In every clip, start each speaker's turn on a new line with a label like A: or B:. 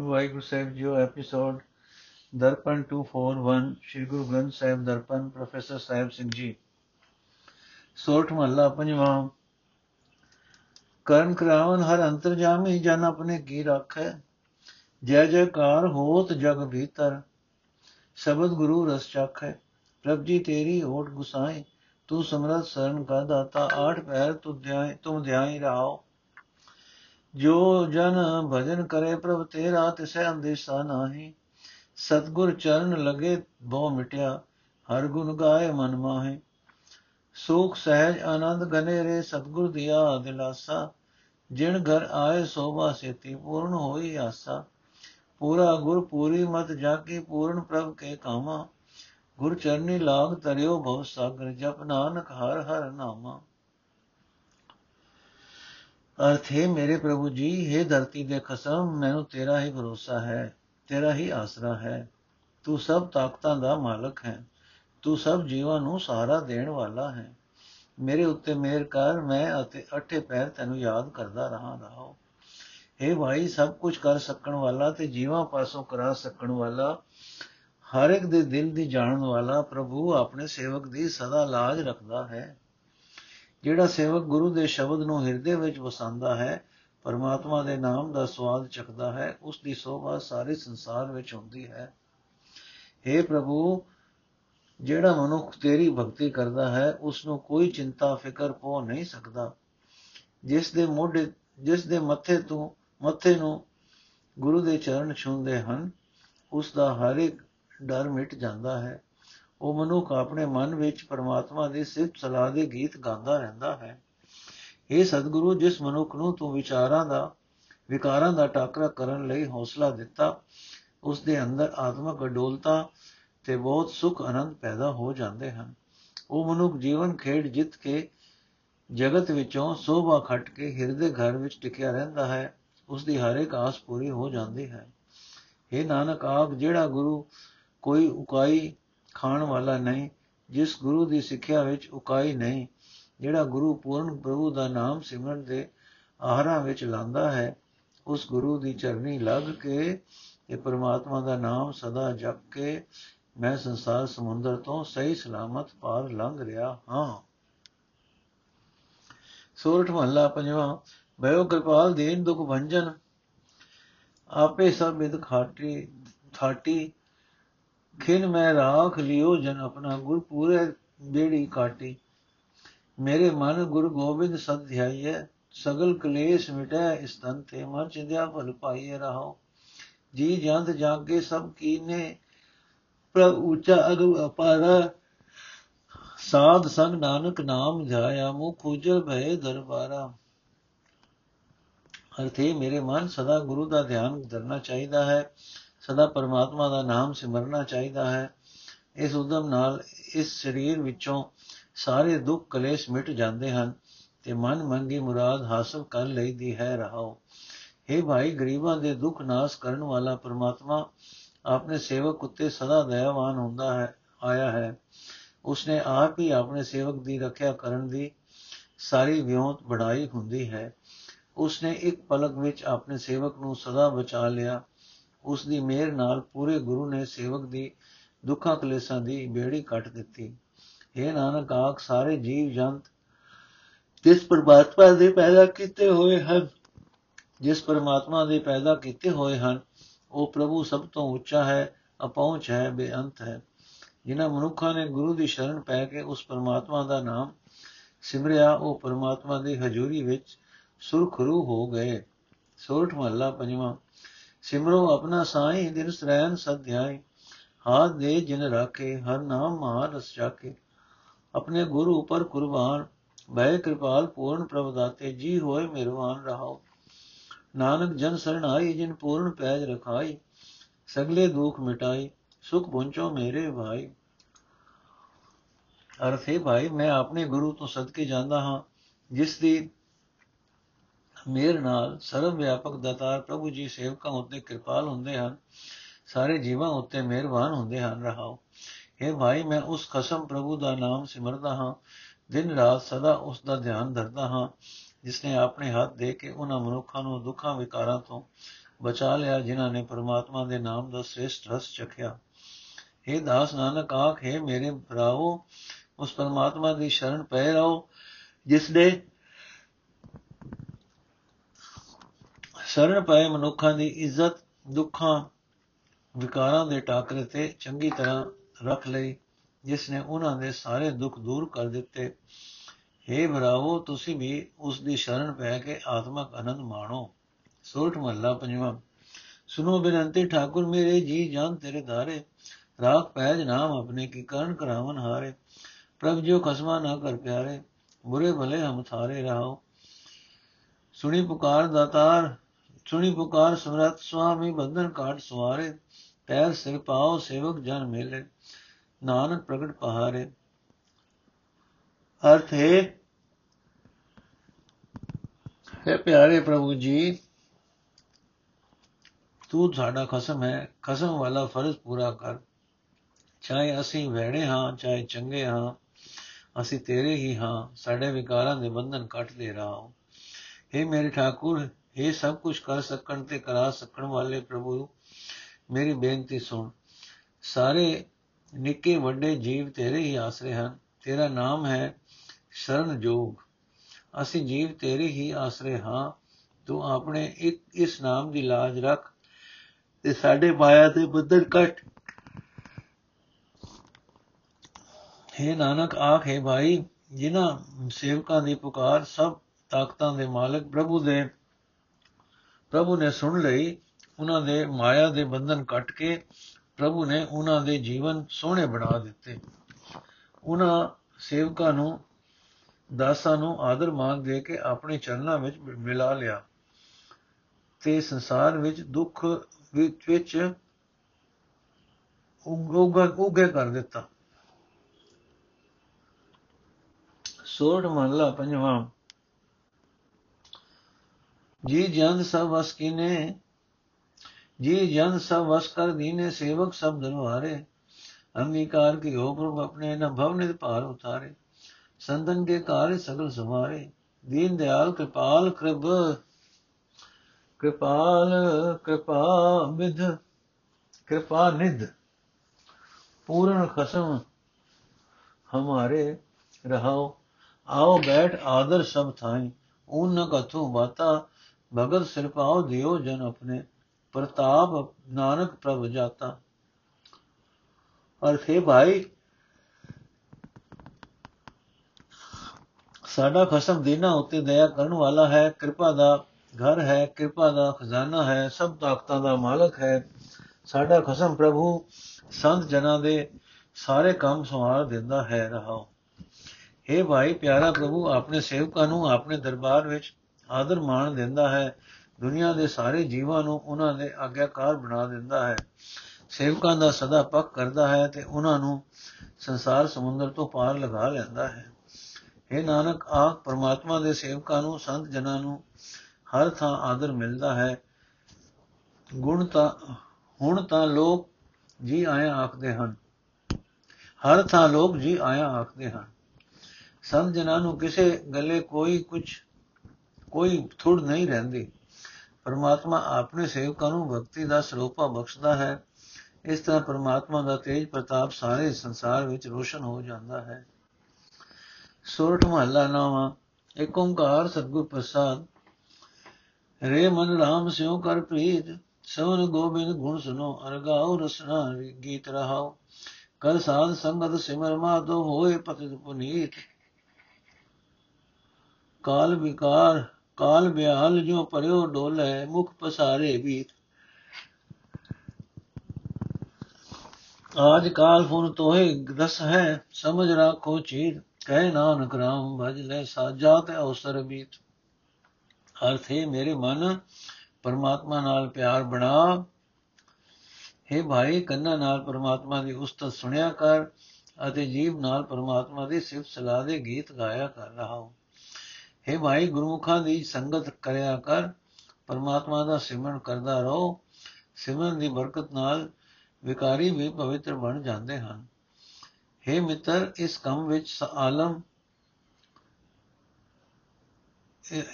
A: ਵਾਹਿਗੁਰੂ ਸਾਹਿਬ ਜੀਓ episode Darpan 241 Shri Guru Granth Sahib Darpan, professor Sahib Singh ji. ਸੋਠ ਮਹੱਲਾ ਪੰਜਵਾਂ, ਕਰਨ ਕਰਾਵਨ ਹਰ ਅੰਤਰਜਾਮੀ ਜਨ ਆਪਣੇ ਕੀ ਰੱਖੈ। ਜੈ ਜੈਕਾਰ ਹੋਤ ਜਗ ਭੀਤਰ, ਸ਼ਬਦ ਗੁਰੂ ਰਸ ਚਾਖੈ। ਪ੍ਰਭ ਜੀ ਤੇਰੀ ਓਟ ਗੁਸਾਏ ਤੂੰ ਸਮਰਤ ਸਰਨ ਕਾ ਦਾਤਾ, ਆਠ ਪੈਰ ਤੂੰ ਧਿਆਏ, ਤੁਮ ਧਿਆਈ ਰਾਓ। ਜੋ ਜਨ ਭਜਨ ਕਰੇ ਪ੍ਰਭ ਤੇਰਾ ਤਿਸੈ ਅੰਦੇਸ਼ਾ ਨਾਹੀ। ਸਤਗੁਰ ਚਰਨ ਲਗੇ ਬਹੁ ਮਿਟਿਆ, ਹਰ ਗੁਣ ਗਾਏ ਮਨ ਮਾਹੇ। ਸੁਖ ਸਹਿਜ ਆਨੰਦ ਗਨੇ ਰੇ ਸਤਗੁਰ ਦਿਆ ਦਿਲਾਸਾ। ਜਿਣ ਘਰ ਆਏ ਸੋਭਾ ਸੇਤੀ, ਪੂਰਨ ਹੋਈ ਆਸਾ। ਪੂਰਾ ਗੁਰ ਪੂਰੀ ਮਤ ਜਾਕੀ ਪੂਰਨ ਪ੍ਰਭ ਕੇ ਕਾਮਾ। ਗੁਰ ਚਰਨੀ ਲਾਗ ਤਰਿਓ ਭਵ ਸਾਗਰ, ਜਪ ਨਾਨਕ ਹਰ ਹਰ ਨਾਮਾ। ਅਰਥ ਹੈ, ਮੇਰੇ ਪ੍ਰਭੂ ਜੀ हे ਧਰਤੀ ਦੇ ਖਸਮ, ਮੈਨੂੰ ਤੇਰਾ ਹੀ ਭਰੋਸਾ ਹੈ, ਤੇਰਾ ਹੀ ਆਸਰਾ ਹੈ। ਤੂੰ ਸਭ ਤਾਕਤਾਂ ਦਾ ਮਾਲਕ ਹੈ, ਤੂੰ ਸਭ ਜੀਵਾਂ ਨੂੰ ਸਹਾਰਾ ਦੇਣ ਵਾਲਾ ਹੈ। ਮੇਰੇ ਉੱਤੇ ਮਿਹਰ ਕਰ, ਮੈਂ ਅਤੇ ਅਠੇ ਪੈਰ ਤੈਨੂੰ ਯਾਦ ਕਰਦਾ ਰਹਾ ਰਹਾ हे ਭਾਈ, ਸਭ ਕੁਝ ਕਰ ਸਕਣ ਵਾਲਾ ਤੇ ਜੀਵਾਂ ਪਾਸੋਂ ਕਰਾ ਸਕਣ ਵਾਲਾ, ਹਰ ਇੱਕ ਦੇ ਦਿਲ ਦੀ ਜਾਣਨ ਵਾਲਾ ਪ੍ਰਭੂ ਆਪਣੇ ਸੇਵਕ ਦੀ ਸਦਾ ਲਾਜ ਰੱਖਦਾ ਹੈ। ਜਿਹੜਾ ਸੇਵਕ ਗੁਰੂ ਦੇ ਸ਼ਬਦ ਨੂੰ ਹਿਰਦੇ ਵਿੱਚ ਵਸਾਉਂਦਾ ਹੈ, ਪਰਮਾਤਮਾ ਦੇ ਨਾਮ ਦਾ ਸਵਾਦ ਚੱਖਦਾ ਹੈ, ਉਸ ਦੀ ਸੋਭਾ ਸਾਰੇ ਸੰਸਾਰ ਵਿੱਚ ਹੁੰਦੀ ਹੈ। हे ਪ੍ਰਭੂ, ਜਿਹੜਾ ਮਨੁੱਖ ਤੇਰੀ ਭਗਤੀ ਕਰਦਾ ਹੈ ਉਸ ਨੂੰ ਕੋਈ ਚਿੰਤਾ, ਫਿਕਰ ਪੋ ਨਹੀਂ ਸਕਦਾ। ਜਿਸ ਦੇ ਮੋਢੇ, ਜਿਸ ਦੇ ਮੱਥੇ ਤੋਂ, ਮੱਥੇ ਨੂੰ ਗੁਰੂ ਦੇ ਚਰਨ ਛੂੰਦੇ ਹਨ, ਉਸ ਦਾ ਹਰ ਇੱਕ ਡਰ ਮਿਟ ਜਾਂਦਾ ਹੈ। ਉਹ ਮਨੁੱਖ ਆਪਣੇ ਮਨ ਵਿੱਚ ਪਰਮਾਤਮਾ ਦੀ ਸਿਫਤ ਸਲਾਹ ਦੇ ਗੀਤ ਗਾਉਂਦਾ ਰਹਿੰਦਾ ਹੈ। ਇਹ ਸਤਿਗੁਰੂ, ਜਿਸ ਮਨੁੱਖ ਨੂੰ ਤੂੰ ਵਿਚਾਰਾਂ ਦਾ, ਵਿਕਾਰਾਂ ਦਾ ਟਾਕਰਾ ਕਰਨ ਲਈ ਹੌਸਲਾ ਦਿੱਤਾ ਉਸ ਦੇ ਅੰਦਰ ਆਤਮਕ ਅਡੋਲਤਾ ਤੇ ਬਹੁਤ ਸੁਖ ਆਨੰਦ ਪੈਦਾ ਹੋ ਜਾਂਦੇ ਹਨ। ਉਹ ਮਨੁੱਖ ਜੀਵਨ ਖੇਡ ਜਿੱਤ ਕੇ ਜਗਤ ਵਿੱਚੋਂ ਸੋਭਾ ਖੱਟ ਕੇ ਹਿਰਦੇ ਘਰ ਵਿੱਚ ਟਿਕਿਆ ਰਹਿੰਦਾ ਹੈ ਉਸ ਦੀ ਹਰ ਇੱਕ ਆਸ ਪੂਰੀ ਹੋ ਜਾਂਦੀ ਹੈ। ਇਹ ਨਾਨਕ, ਆਪ ਜਿਹੜਾ ਗੁਰੂ ਕੋਈ ਉਕਾਈ ਖਾਣ ਵਾਲਾ ਨਹੀਂ, ਜਿਸ ਗੁਰੂ ਦੀ ਸਿੱਖਿਆ ਵਿੱਚ ਉਕਾਈ ਨਹੀਂ, ਜਿਹੜਾ ਗੁਰੂ ਪੂਰਨ ਪ੍ਰਭੂ ਦਾ ਨਾਮ ਸਿਮਰਨ ਦੇ ਆਹਾਰਾਂ ਵਿੱਚ ਲਾਂਦਾ ਹੈ, ਉਸ ਗੁਰੂ ਦੀ ਚਰਨੀ ਲੱਗ ਕੇ ਇਹ ਪਰਮਾਤਮਾ ਦਾ ਨਾਮ ਸਦਾ ਜਪ ਕੇ ਮੈਂ ਸੰਸਾਰ ਸਮੁੰਦਰ ਤੋਂ ਸਹੀ ਸਲਾਮਤ ਪਾਰ ਲੰਘ ਰਿਹਾ ਹਾਂ। ਸੋਰਠ ਮਹੱਲਾ ਪੰਜਵਾਂ ਭਇਓ ਕਿਰਪਾਲ ਦੀਨ ਦੁਖ ਭੰਜਨ, ਆਪੇ ਸਭ ਬਿਦ ਖਾਟੀ ਥਾਟੀ ਖਿਨ ਮੈਂ ਰਾਖ ਲਿਓ ਜਨ ਆਪਣਾ ਗੁਰ ਪੂਰੇ ਬੇੜੀ ਕਾਟੀ। ਮੇਰੇ ਮਨ ਗੁਰ ਗੋਬਿੰਦ ਸਦ ਧਿਆਈਐ, ਸਗਲ ਕਲੇਸ਼ ਮਿਟੈ ਇਸ ਤਨ ਤੇ ਮਨ ਚਿੰਦਿਆ ਭਲ ਪਾਈਏ ਰਹਾਓ ਜੀ ਜੰਤ ਜਾਗੇ ਸਭ ਕੀਨੇ, ਪ੍ਰਭ ਉੱਚਾ ਅਗੁ ਅਪਾਰ। ਸਾਧ ਸੰਗ ਨਾਨਕ ਨਾਮ ਧਿਆਇਆ ਮੁਖ ਉਜਲ ਭਏ ਦਰਬਾਰਾ। ਅਰਥੇ, ਮੇਰੇ ਮਨ ਸਦਾ ਗੁਰੂ ਦਾ ਧਿਆਨ ਕਰਨਾ ਚਾਹੀਦਾ ਹੈ। ਸਦਾ ਪਰਮਾਤਮਾ ਦਾ ਨਾਮ ਸਿਮਰਨਾ ਚਾਹੀਦਾ ਹੈ। ਇਸ ਉਦਮ ਨਾਲ ਇਸ ਸਰੀਰ ਵਿੱਚੋਂ ਸਾਰੇ ਦੁੱਖ ਕਲੇਸ਼ ਮਿਟ ਜਾਂਦੇ ਹਨ ਤੇ ਮਨ ਮੰਗੀ ਮੁਰਾਦ ਹਾਸਲ ਕਰ ਲਈਦੀ ਹੈ ਰਹਾਓ। हे ਭਾਈ, ਗਰੀਬਾਂ ਦੇ ਦੁੱਖ ਨਾਸ ਕਰਨ ਵਾਲਾ ਪਰਮਾਤਮਾ ਆਪਣੇ ਸੇਵਕ ਉੱਤੇ ਸਦਾ ਦਇਆਵਾਨ ਹੁੰਦਾ ਹੈ, ਆਇਆ ਹੈ। ਉਸਨੇ ਆਪ ਹੀ ਆਪਣੇ ਸੇਵਕ ਦੀ ਰੱਖਿਆ ਕਰਨ ਦੀ ਸਾਰੀ ਵਿਉਂਤ ਬੜਾਈ ਹੁੰਦੀ ਹੈ। ਉਸਨੇ ਇੱਕ ਪਲਕ ਵਿੱਚ ਆਪਣੇ ਸੇਵਕ ਨੂੰ ਸਦਾ ਬਚਾ ਲਿਆ। ਉਸ ਦੀ ਮਿਹਰ ਨਾਲ ਪੂਰੇ ਗੁਰੂ ਨੇ ਸੇਵਕ ਦੀ ਦੁੱਖਾਂ ਕਲੇਸ਼ਾਂ ਦੀ ਬੇੜੀ ਕੱਟ ਦਿੱਤੀ। ਇਹ ਨਾਨਕ, ਆਖ, ਸਾਰੇ ਜੀਵ ਜੰਤ, ਜਿਸ ਪਰਮਾਤਮਾ ਦੇ ਪੈਦਾ ਕੀਤੇ ਹੋਏ ਹਨ, ਜਿਸ ਪਰਮਾਤਮਾ ਦੇ ਪੈਦਾ ਕੀਤੇ ਹੋਏ ਹਨ, ਉਹ ਪ੍ਰਭੂ ਸਭ ਤੋਂ ਉੱਚਾ ਹੈ, ਅਪਹੁੰਚ ਹੈ, ਬੇਅੰਤ ਹੈ। ਜਿਨ੍ਹਾਂ ਮਨੁੱਖਾਂ ਨੇ ਗੁਰੂ ਦੀ ਸ਼ਰਨ ਪੈ ਕੇ ਉਸ ਪਰਮਾਤਮਾ ਦਾ ਨਾਮ ਸਿਮਰਿਆ, ਉਹ ਪਰਮਾਤਮਾ ਦੀ ਹਜ਼ੂਰੀ ਵਿੱਚ ਸੁਰਖਰੂ ਹੋ ਗਏ। ਸੋਰਠ ਮਹੱਲਾ, ਪੰਜਵਾਂ ਸਿਮਰੋ ਆਪਣਾ ਸਾਈ, ਦਿਨ ਸਰੈਨ ਸਧਿਆਈ ਹਾਥ ਦੇ ਜਿਨ ਰਾਖੇ, ਹਰ ਨਾਮ ਮਹਾਨ ਰਸ ਜਾਕੇ ਆਪਣੇ ਗੁਰੂ ਉਪਰ ਕੁਰਬਾਨ ਭੈ ਕਿਰਪਾਲ ਪੂਰਨ ਪ੍ਰਭ ਦਾਤੇ, ਜੀ ਹੋਏ ਮਿਹਰਬਾਨ ਰਹਾਓ। ਨਾਨਕ ਜਨ ਸਰਣਾਈ ਜਿਨ ਪੂਰਨ ਪੈਜ ਰਖਾਈ, ਸਗਲੇ ਦੁਖ ਮਿਟਾਈ, ਸੁਖ ਪੁੰਚੋ ਮੇਰੇ ਭਾਈ। ਅਰਥੇ ਭਾਈ, ਮੈਂ ਆਪਣੇ ਗੁਰੂ ਤੋਂ ਸਦਕੇ ਜਾਂਦਾ ਹਾਂ, ਜਿਸ ਦੀ ਮੇਰ ਨਾਲ ਸਰਵ ਵਿਆਪਕ ਦਾਤਾਰ ਪ੍ਰਭੂ ਜੀ ਸੇਵਕਾਂ ਉੱਤੇ ਕਿਰਪਾਲ ਹੁੰਦੇ ਹਨ, ਸਾਰੇ ਜੀਵਾਂ ਉੱਤੇ ਮਿਹਰਬਾਨ ਹੁੰਦੇ ਹਨ। ਰਹਾਓ। ਇਹ ਭਾਈ, ਮੈਂ ਉਸ ਖਸਮ ਪ੍ਰਭੂ ਦਾ ਨਾਮ ਸਿਮਰਦਾ ਹਾਂ, ਦਿਨ ਰਾਤ ਸਦਾ ਉਸ ਦਾ ਧਿਆਨ ਧਰਦਾ ਹਾਂ ਜਿਸ ਨੇ ਆਪਣੇ ਹੱਥ ਦੇ ਕੇ ਉਹਨਾਂ ਮਨੁੱਖਾਂ ਨੂੰ ਦੁੱਖਾਂ ਵਿਕਾਰਾਂ ਤੋਂ ਬਚਾ ਲਿਆ, ਜਿਨ੍ਹਾਂ ਨੇ ਪਰਮਾਤਮਾ ਦੇ ਨਾਮ ਦਾ ਸ੍ਰੇਸ਼ਟ ਰਸ ਚਖਿਆ। हे ਦਾਸ ਨਾਨਕ ਆਖੇ ਮੇਰੇ ਭਰਾਓ ਉਸ ਪਰਮਾਤਮਾ ਦੀ ਸ਼ਰਨ ਪਏ ਰਹੋ ਜਿਸ ਨੇ ਸ਼ਰਨ ਪਏ ਮਨੁੱਖਾਂ ਦੀ ਇੱਜ਼ਤ, ਦੁੱਖਾਂ, ਵਿਕਾਰਾਂ ਦੇ ਟਾਕਰੇ ਤੇ ਚੰਗੀ ਤਰ੍ਹਾਂ ਰੱਖ ਲਈ, ਜਿਸ ਨੇ ਉਹਨਾਂ ਦੇ ਸਾਰੇ ਦੁੱਖ ਦੂਰ ਕਰ ਦਿੱਤੇ। हे ਭਰਾਵੋ, ਤੁਸੀਂ ਵੀ ਉਸ ਦੀ ਸ਼ਰਨ ਪੈ ਕੇ ਆਤਮਕ ਆਨੰਦ ਮਾਣੋ। ਸੋਠ ਮਹੱਲਾ ਪੰਜਵਾਂ। ਸੁਨੋ ਬੇਨੰਤੀ ਠਾਕੁਰ, ਮੇਰੇ ਜੀ ਜਾਨ ਤੇਰੇ ਧਾਰੇ। ਰਾਖ ਪੈਜ ਨਾਮ ਆਪਣੇ ਕੀ ਕਰਨ ਕਰਾਵਨ ਹਾਰੇ। ਪ੍ਰਭ ਜੋ ਖਸਮਾ ਨਾ ਕਰ ਪਿਆਰੇ। ਬੁਰੇ ਭਲੇ ਹਮ ਥਾਰੇ ਰਹਾਓ। ਸੁਣੀ ਪੁਕਾਰ ਦਾਤਾਰ ਸੁਣੀ ਪੁਕਾਰ ਸਮਰਤ ਸੁਆਮੀ, ਬੰਧਨ ਕਾਟ ਸਵਾਰੇ ਪੈਰ ਸਿਰ ਪਾਓ ਸੇਵਕ ਜਨ ਮੇਲੇ, ਨਾਨਕ ਪ੍ਰਗਟ ਪਹਾਰੇ। ਅਰਥ ਹੈ ਹੈ ਪਿਆਰੇ ਪ੍ਰਭੂ ਜੀ, ਤੂੰ ਸਾਡਾ ਖਸਮ ਹੈ, ਖਸਮ ਵਾਲਾ ਫਰਜ਼ ਪੂਰਾ ਕਰ। ਚਾਹੇ ਅਸੀਂ ਵਹਿੜੇ ਹਾਂ, ਚਾਹੇ ਚੰਗੇ ਹਾਂ, ਅਸੀਂ ਤੇਰੇ ਹੀ ਹਾਂ, ਸਾਡੇ ਵਿਕਾਰਾਂ ਦੇ ਬੰਧਨ ਕੱਟ ਦੇ ਰਹਾ। हे ਮੇਰੇ ਠਾਕੁਰ ਇਹ ਸਭ ਕੁਝ ਕਰ ਸਕਣ ਤੇ ਕਰਾ ਸਕਣ ਵਾਲੇ ਪ੍ਰਭੂ, ਮੇਰੀ ਬੇਨਤੀ ਸੁਣ। ਸਾਰੇ ਨਿੱਕੇ ਵੱਡੇ ਜੀਵ ਤੇਰੇ ਹੀ ਆਸਰੇ ਹਨ। ਤੇਰਾ ਨਾਮ ਹੈ ਸ਼ਰਨ ਜੋਗ ਅਸੀਂ ਜੀਵ ਤੇਰੇ ਹੀ ਆਸਰੇ ਹਾਂ। ਤੂੰ ਆਪਣੇ ਇੱਕ ਇਸ ਨਾਮ ਦੀ ਲਾਜ ਰੱਖ ਤੇ ਸਾਡੇ ਮਾਇਆ ਦੇ ਬੰਧਨ ਕੱਟ। हे ਨਾਨਕ, ਆਖੇ ਭਾਈ, ਜਿਨ੍ਹਾਂ ਸੇਵਕਾਂ ਦੀ ਪੁਕਾਰ ਸਭ ਤਾਕਤਾਂ ਦੇ ਮਾਲਕ ਪ੍ਰਭੂ ਦੇ ਪ੍ਰਭੂ ਨੇ ਸੁਣ ਲਈ, ਉਹਨਾਂ ਦੇ ਮਾਇਆ ਦੇ ਬੰਧਨ ਕੱਟ ਕੇ ਪ੍ਰਭੂ ਨੇ ਉਹਨਾਂ ਦੇ ਜੀਵਨ ਸੋਹਣੇ ਬਣਾ ਦਿੱਤੇ। ਉਹਨਾਂ ਸੇਵਕਾਂ ਨੂੰ, ਦਾਸਾਂ ਨੂੰ ਆਦਰ ਮਾਨ ਦੇ ਕੇ ਆਪਣੇ ਚਰਨਾਂ ਵਿੱਚ ਮਿਲਾ ਲਿਆ ਤੇ ਸੰਸਾਰ ਵਿੱਚ ਦੁੱਖ ਵਿੱਚ ਵਿੱਚ ਉਗੇ ਕਰ ਦਿੱਤਾ। ਸੋੜ ਮਹਲਾ ਪੰਜਵਾਂ ਜੀ ਜਨ ਸਭ ਵਸ ਕੀਨੇ। ਜੀ ਜਨ ਸਭ ਵਸ ਕਰ ਦੀਨੇ, ਸੇਵਕ ਸਭ ਦਰਵਾਰੇ ਅੰਗੀਕਾਰ ਕੀ ਹੋ ਪ੍ਰਭ ਆਪਣੇ ਨ ਭਵ ਭਾਰ ਉਤਾਰੇ। ਸੰਤਨ ਕੇ ਕਾਰੇ ਸਗਲ ਸਮਾਰੇ ਦੀਨ ਦਿਆਲ ਕਿਰਪਾਲ ਕਿਰਬ ਕਿਰਪਾਲ, ਕਿਰਪਾ ਵਿਧ ਕਿਰਪਾ ਨਿਧ। ਪੂਰਨ ਖਸਮ ਹਮਾਰੇ ਰਹਾਓ। ਆਓ ਬੈਠ ਆਦਰ ਸਭ ਥਾਈ। ਊਨ ਨ ਕਥੂ ਬਾਤਾ ਭਗਤ ਸਿਰਪਾਉ ਦਿਓ ਜਨ ਆਪਣੇ। ਪ੍ਰਤਾਪ, ਨਾਨਕ ਪ੍ਰਭ ਜਾਤਾ। ਅਰਥੇ ਭਾਈ, ਸਾਡਾ ਖਸਮ ਦੇਨਾ ਉਤੇ ਦਇਆ ਕਰਨ ਵਾਲਾ ਹੈ, ਕਿਰਪਾ ਦਾ ਘਰ ਹੈ, ਕਿਰਪਾ ਦਾ ਖਜ਼ਾਨਾ ਹੈ, ਸਭ ਤਾਕਤਾਂ ਦਾ ਮਾਲਕ ਹੈ। ਸਾਡਾ ਖਸਮ ਪ੍ਰਭੂ ਸੰਤ ਜਨਾਂ ਦੇ ਸਾਰੇ ਕੰਮ ਸੰਭਾਲ ਦਿੰਦਾ ਹੈ, ਰਹਾਓ। हे ਭਾਈ, ਪਿਆਰਾ ਪ੍ਰਭੂ, ਆਪਣੇ ਸੇਵਕਾਂ ਨੂੰ ਆਪਣੇ ਦਰਬਾਰ ਵਿੱਚ ਆਦਰ ਮਾਣ ਦਿੰਦਾ ਹੈ। ਦੁਨੀਆ ਦੇ ਸਾਰੇ ਜੀਵਾਂ ਨੂੰ ਉਹਨਾਂ ਦੇ ਆਗਿਆਕਾਰ ਬਣਾ ਦਿੰਦਾ ਹੈ। ਸੇਵਕਾਂ ਦਾ ਸਦਾ ਪੱਕ ਕਰਦਾ ਹੈ ਤੇ ਉਹਨਾਂ ਨੂੰ ਸੰਸਾਰ ਸਮੁੰਦਰ ਤੋਂ ਪਾਰ ਲਗਾ ਲੈਂਦਾ ਹੈ। हे ਨਾਨਕ ਆਖ ਪਰਮਾਤਮਾ ਦੇ ਸੇਵਕਾਂ ਨੂੰ, ਸੰਤ ਜਨਾਂ ਨੂੰ ਹਰ ਥਾਂ ਆਦਰ ਮਿਲਦਾ ਹੈ। ਗੁਣ ਤਾਂ, ਹੁਣ ਤਾਂ ਲੋਕ ਜੀ ਆਇਆ ਆਖਦੇ ਹਨ। ਹਰ ਥਾਂ ਲੋਕ ਜੀ ਆਇਆ ਆਖਦੇ ਹਨ। ਸੰਤ ਜਨਾਂ ਨੂੰ ਕਿਸੇ ਗੱਲੇ ਕੋਈ ਕੁਝ ਕੋਈ ਥੁੜ ਨਹੀਂ ਰਹਿੰਦੀ। ਪਰਮਾਤਮਾ ਆਪਣੇ ਸੇਵਕਾਂ ਨੂੰ ਭਗਤੀ ਦਾ ਸਰੂਪਾ ਬਖਸ਼ਦਾ ਹੈ। ਇਸ ਤਰ੍ਹਾਂ ਪਰਮਾਤਮਾ ਦਾ ਤੇਜ ਪ੍ਰਤਾਪ ਸਾਰੇ ਸੰਸਾਰ ਵਿੱਚ ਰੋਸ਼ਨ ਹੋ ਜਾਂਦਾ ਹੈ। ਸੋਰਠ ਮਹੱਲਾ ਨਾਵਾ ਏਕ ਓੰਕਾਰ ਸਤਗੁਰ ਪ੍ਰਸਾਦ। ਰੇ ਮਨ ਰਾਮ ਸਿਉ ਕਰ ਪ੍ਰੀਤ ਸਵਨ ਗੋਬਿੰਦ ਗੁਣ ਸੁਨੋ, ਅਰਗਾਉ ਰਸਨਾ ਗੀਤ ਰਹਾਉ। ਕਰ ਸਾਧ ਸੰਗਤ ਸਿਮਰ ਮਾਤੋ ਹੋਏ ਪਤਿਤ ਪੁਨੀਤ। ਕਾਲ ਵਿਕਾਰ ਕਾਲ ਬਿਆਲ ਜੋ ਪਰਿਓ ਡੋਲੇ, ਮੁਖ ਪਸਾਰੇ ਵੀ ਆਜ ਕਾਲ ਫੁਨ ਤੋਏ ਰਸ ਹੈ, ਸਮਝ ਰਾਖੋ ਚੀਰ। ਕਹਿ ਨਾਨਕ ਰਾਮ ਭਜ ਲੈ, ਸਾਜਾ ਤੇ ਅਵਸਰ ਬੀਤ। ਅਰਥ ਹੈ ਮੇਰੇ ਮਨ, ਪਰਮਾਤਮਾ ਨਾਲ ਪਿਆਰ ਬਣਾ। हे ਭਾਈ, ਕੰਨਾਂ ਨਾਲ ਪਰਮਾਤਮਾ ਦੀ ਉਸਤਤ ਸੁਣਿਆ ਕਰ ਅਤੇ ਜੀਵ ਨਾਲ ਪਰਮਾਤਮਾ ਦੀ ਸਿਫਤ ਸਲਾਹ ਦੇ ਗੀਤ ਗਾਇਆ ਕਰ ਰਹਾ ਹਾਂ हे ਭਾਈ ਗੁਰਮੁਖਾਂ ਦੀ ਸੰਗਤ ਕਰਿਆ ਕਰ, ਪਰਮਾਤਮਾ ਦਾ ਸਿਮਰਨ ਕਰਦਾ ਰਹੋ। ਸਿਮਰਨ ਦੀ ਬਰਕਤ ਨਾਲ ਵਿਕਾਰੀ ਵੀ ਪਵਿੱਤਰ ਬਣ ਜਾਂਦੇ ਹਨ। हे ਮਿੱਤਰ, ਇਸ ਕੰਮ ਵਿੱਚ ਆਲਮ,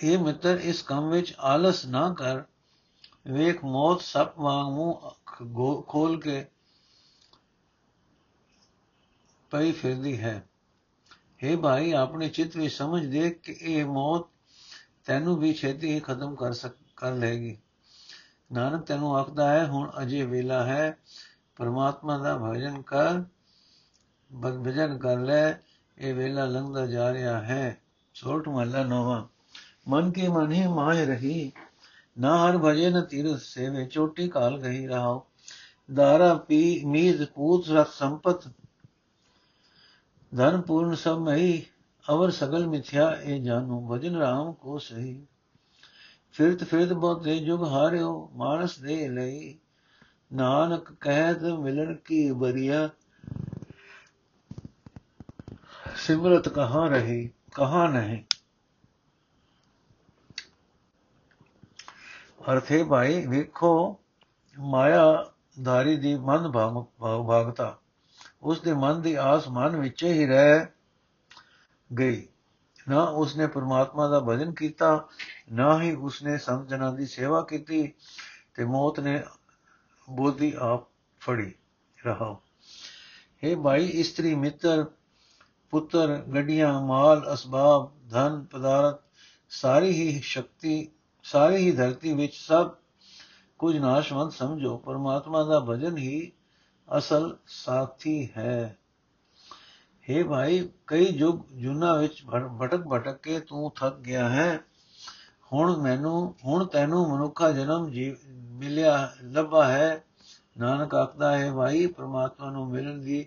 A: ਇਹ ਮਿੱਤਰ, ਇਸ ਕੰਮ ਵਿੱਚ ਆਲਸ ਨਾ ਕਰ। ਵੇਖ ਮੌਤ ਸੱਪ ਵਾਂਗ ਮੂੰਹ ਖੋਲ ਕੇ ਪਈ ਫਿਰਦੀ ਹੈ। हे ਭਾਈ, ਆਪਣੇ ਚਿੱਤ ਵਿੱਚ ਸਮਝ ਦੇ ਕਿ ਇਹ ਮੌਤ ਤੈਨੂੰ ਵੀ ਛੇਤੀ ਹੀ ਖਤਮ ਕਰ ਸਕ, ਕਰ ਲਏਗੀ। ਨਾਨਕ ਤੈਨੂੰ ਆਖਦਾ ਹੈ, ਹੁਣ ਅਜੇ ਵੇਲਾ ਹੈ। ਪਰਮਾਤਮਾ ਦਾ ਭਜਨ ਕਰ ਭਜਨ ਕਰ ਲੈ। ਇਹ ਵੇਲਾ ਲੰਘਦਾ ਜਾ ਰਿਹਾ ਹੈ। ਛੋਟ ਮਹਲਾ ਨੋਵਾ। ਮਨ ਕੀ ਮਨ ਹੀ ਮਾਇ ਰਹੀ। ਨਾ ਹਰ ਭਜੇ, ਨ ਤੀਰ ਸੇਵੇ। ਚੋਟੀ ਕਾਲ ਗਈ ਰਹਾਓ ਦਾਰਾ ਪੀ ਮੀਦ ਪੂਤ ਰਖ ਸੰਪਤ ਧਨ ਪੂਰਨ ਸਭ ਮਈ ਅਵਰ ਸਗਲ ਮਿਥਿਆ ਇਹ ਜਾਨੂ ਭਜਨ ਰਾਮ ਕੋ ਸਹੀ। ਫਿਰਤ ਫਿਰਤ ਬਹੁਤੇ ਜੁਗ ਹਾਰਿਓ, ਮਾਨਸ ਦੇ ਲਈ ਨਾਨਕ ਕਹਿਤ ਮਿਲਣ ਕੀ ਬਰੀਆ। ਸਿਮਰਤ ਕਹਾਂ ਰਹੀ, ਕਹਾਂ ਨਹੀਂ। ਅਰਥੇ ਭਾਈ ਵੇਖੋ, ਮਾਇਆ ਧਾਰੀ ਦੀ ਮਨ ਭਾਗਤਾ ਉਸ ਦੇ ਮਨ ਦੀ ਆਸ ਮਨ ਵਿੱਚ ਹੀ ਰਹਿ ਗਈ। ਨਾ ਉਸਨੇ ਪ੍ਰਮਾਤਮਾ ਦਾ ਭਜਨ ਕੀਤਾ, ਨਾ ਹੀ ਉਸਨੇ ਸੰਤ ਜਨਾਂ ਦੀ ਸੇਵਾ ਕੀਤੀ ਤੇ ਮੌਤ ਨੇ ਬੋਧੀ ਆਪ ਫੜੀ। ਰਹਾ ਹੈ ਭਾਈ, ਇਸਤਰੀ, ਮਿੱਤਰ, ਪੁੱਤਰ, ਗੱਡੀਆਂ, ਮਾਲ, ਅਸਬਾਬ, ਧਨ, ਪਦਾਰਥ, ਸਾਰੀ ਹੀ ਸ਼ਕਤੀ, ਸਾਰੀ ਹੀ ਧਰਤੀ ਵਿੱਚ ਸਭ ਕੁਝ ਨਾਸ਼ਵੰਤ ਸਮਝੋ। ਪਰਮਾਤਮਾ ਦਾ ਭਜਨ ਹੀ ਅਸਲ ਸਾਥੀ ਹੈ। हे ਭਾਈ, ਕਈ ਯੁਗ ਜੁਨਾ ਵਿੱਚ ਭਟਕ ਭਟਕ ਕੇ ਤੂੰ ਥੱਕ ਗਿਆ ਹੈ। ਹੁਣ ਮੈਨੂੰ, ਹੁਣ ਤੈਨੂੰ ਮਨੁੱਖਾ ਜਨਮ ਜੀ, ਮਿਲਿਆ, ਲੱਭਾ ਹੈ। ਨਾਨਕ ਆਖਦਾ ਹੈ, ਭਾਈ, ਪ੍ਰਮਾਤਮਾ ਨੂੰ ਮਿਲਣ ਦੀ